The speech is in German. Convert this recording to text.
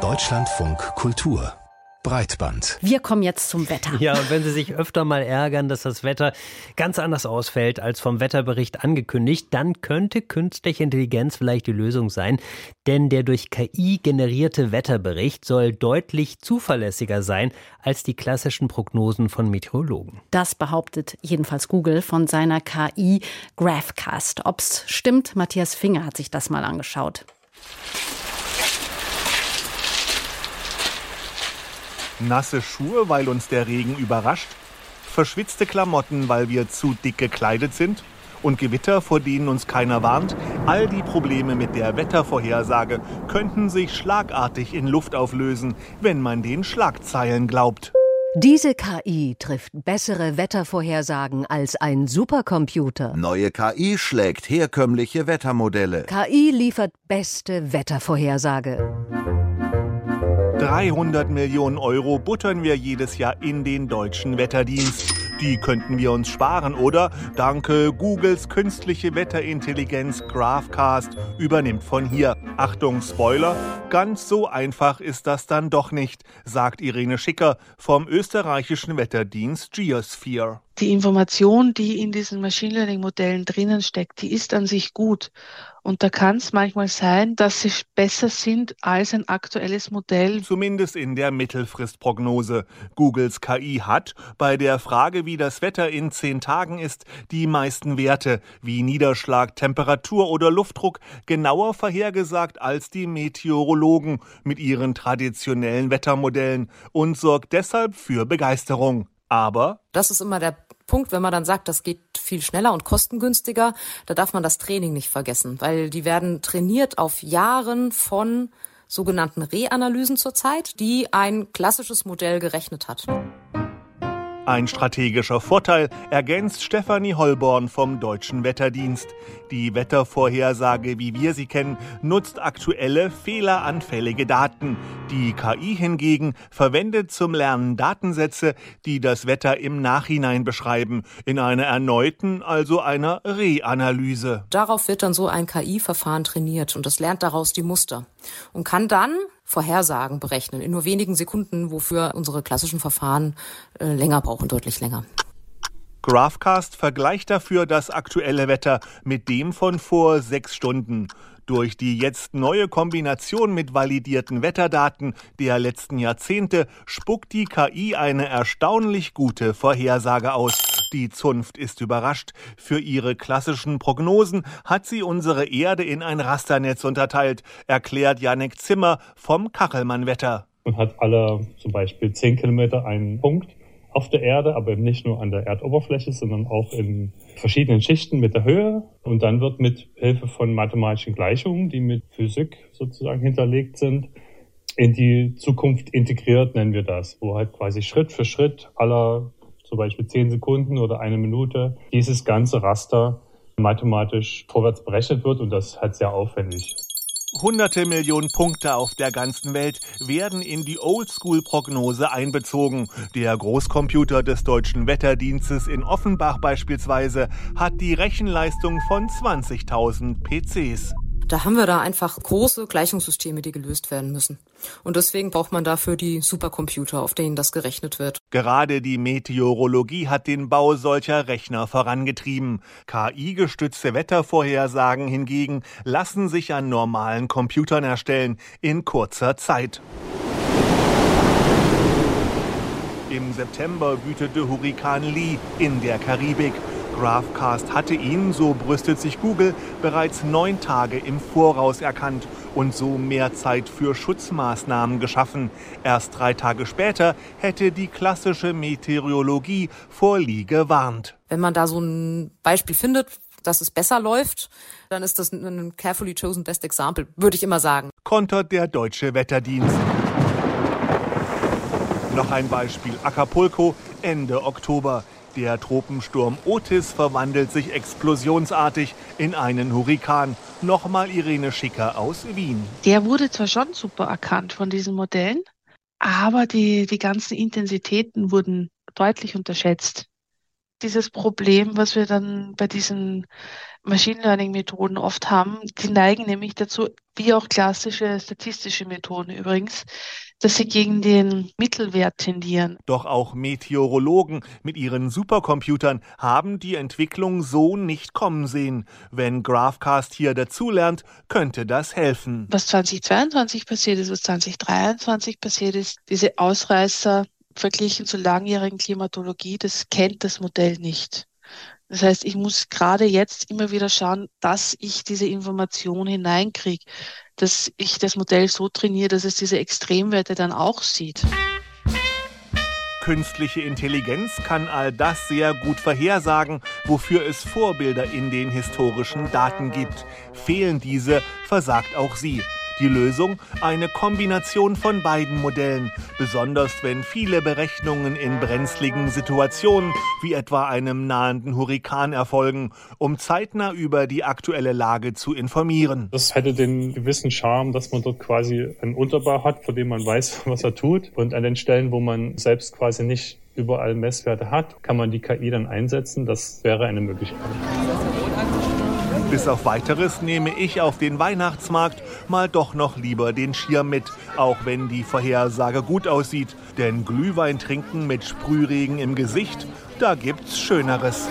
Deutschlandfunk Kultur Breitband. Wir kommen jetzt zum Wetter. Ja, und wenn Sie sich öfter mal ärgern, dass das Wetter ganz anders ausfällt als vom Wetterbericht angekündigt, dann könnte künstliche Intelligenz vielleicht die Lösung sein. Denn der durch KI generierte Wetterbericht soll deutlich zuverlässiger sein als die klassischen Prognosen von Meteorologen. Das behauptet jedenfalls Google von seiner KI Graphcast. Ob's stimmt, Matthias Finger hat sich das mal angeschaut. Nasse Schuhe, weil uns der Regen überrascht, verschwitzte Klamotten, weil wir zu dick gekleidet sind. Und Gewitter, vor denen uns keiner warnt, all die Probleme mit der Wettervorhersage könnten sich schlagartig in Luft auflösen, wenn man den Schlagzeilen glaubt. Diese KI trifft bessere Wettervorhersagen als ein Supercomputer. Neue KI schlägt herkömmliche Wettermodelle. KI liefert beste Wettervorhersage. 300 Millionen Euro buttern wir jedes Jahr in den deutschen Wetterdienst. Die könnten wir uns sparen, oder? Danke, Googles künstliche Wetterintelligenz Graphcast übernimmt von hier. Achtung, Spoiler, ganz so einfach ist das dann doch nicht, sagt Irene Schicker vom österreichischen Wetterdienst Geosphere die Information, die in diesen Machine Learning Modellen drinnen steckt, die ist an sich gut. Und da kann es manchmal sein, dass sie besser sind als ein aktuelles Modell. Zumindest in der Mittelfristprognose. Googles KI hat bei der Frage, wie das Wetter in zehn Tagen ist, die meisten Werte wie Niederschlag, Temperatur oder Luftdruck genauer vorhergesagt als die Meteorologen mit ihren traditionellen Wettermodellen und sorgt deshalb für Begeisterung. Aber das ist immer der Punkt, wenn man dann sagt, das geht viel schneller und kostengünstiger, da darf man das Training nicht vergessen, weil die werden trainiert auf Jahren von sogenannten Reanalysen zurzeit, die ein klassisches Modell gerechnet hat. Ein strategischer Vorteil ergänzt Stefanie Holborn vom Deutschen Wetterdienst. Die Wettervorhersage, wie wir sie kennen, nutzt aktuelle, fehleranfällige Daten. Die KI hingegen verwendet zum Lernen Datensätze, die das Wetter im Nachhinein beschreiben, in einer erneuten, also einer Reanalyse. Darauf wird dann so ein KI-Verfahren trainiert und es lernt daraus die Muster und kann dann Vorhersagen berechnen in nur wenigen Sekunden, wofür unsere klassischen Verfahren äh, länger brauchen, deutlich länger. Graphcast vergleicht dafür das aktuelle Wetter mit dem von vor sechs Stunden. Durch die jetzt neue Kombination mit validierten Wetterdaten der letzten Jahrzehnte spuckt die KI eine erstaunlich gute Vorhersage aus. Die Zunft ist überrascht. Für ihre klassischen Prognosen hat sie unsere Erde in ein Rasternetz unterteilt, erklärt Janek Zimmer vom Kachelmann-Wetter. Man hat alle zum Beispiel 10 Kilometer einen Punkt auf der Erde, aber nicht nur an der Erdoberfläche, sondern auch in verschiedenen Schichten mit der Höhe. Und dann wird mit Hilfe von mathematischen Gleichungen, die mit Physik sozusagen hinterlegt sind, in die Zukunft integriert, nennen wir das, wo halt quasi Schritt für Schritt aller zum Beispiel zehn Sekunden oder eine Minute dieses ganze Raster mathematisch vorwärts berechnet wird und das halt sehr aufwendig. Hunderte Millionen Punkte auf der ganzen Welt werden in die Oldschool-Prognose einbezogen. Der Großcomputer des deutschen Wetterdienstes in Offenbach beispielsweise hat die Rechenleistung von 20.000 PCs. Da haben wir da einfach große Gleichungssysteme, die gelöst werden müssen. Und deswegen braucht man dafür die Supercomputer, auf denen das gerechnet wird. Gerade die Meteorologie hat den Bau solcher Rechner vorangetrieben. KI-gestützte Wettervorhersagen hingegen lassen sich an normalen Computern erstellen in kurzer Zeit. Im September wütete Hurrikan Lee in der Karibik. Graphcast hatte ihn, so brüstet sich Google, bereits neun Tage im Voraus erkannt und so mehr Zeit für Schutzmaßnahmen geschaffen. Erst drei Tage später hätte die klassische Meteorologie vor Lee gewarnt. Wenn man da so ein Beispiel findet, dass es besser läuft, dann ist das ein carefully chosen best example, würde ich immer sagen. Kontert der deutsche Wetterdienst. Noch ein Beispiel Acapulco Ende Oktober. Der Tropensturm Otis verwandelt sich explosionsartig in einen Hurrikan. Nochmal Irene Schicker aus Wien. Der wurde zwar schon super erkannt von diesen Modellen, aber die, die ganzen Intensitäten wurden deutlich unterschätzt. Dieses Problem, was wir dann bei diesen Machine Learning Methoden oft haben. Die neigen nämlich dazu, wie auch klassische statistische Methoden übrigens, dass sie gegen den Mittelwert tendieren. Doch auch Meteorologen mit ihren Supercomputern haben die Entwicklung so nicht kommen sehen. Wenn Graphcast hier dazulernt, könnte das helfen. Was 2022 passiert ist, was 2023 passiert ist, diese Ausreißer verglichen zur langjährigen Klimatologie, das kennt das Modell nicht. Das heißt, ich muss gerade jetzt immer wieder schauen, dass ich diese Information hineinkriege, dass ich das Modell so trainiere, dass es diese Extremwerte dann auch sieht. Künstliche Intelligenz kann all das sehr gut vorhersagen, wofür es Vorbilder in den historischen Daten gibt. Fehlen diese, versagt auch sie. Die Lösung? Eine Kombination von beiden Modellen, besonders wenn viele Berechnungen in brenzligen Situationen, wie etwa einem nahenden Hurrikan, erfolgen, um zeitnah über die aktuelle Lage zu informieren. Das hätte den gewissen Charme, dass man dort quasi einen Unterbau hat, von dem man weiß, was er tut. Und an den Stellen, wo man selbst quasi nicht überall Messwerte hat, kann man die KI dann einsetzen. Das wäre eine Möglichkeit. Bis auf weiteres nehme ich auf den Weihnachtsmarkt mal doch noch lieber den Schirm mit, auch wenn die Vorhersage gut aussieht. Denn Glühwein trinken mit Sprühregen im Gesicht, da gibt's Schöneres.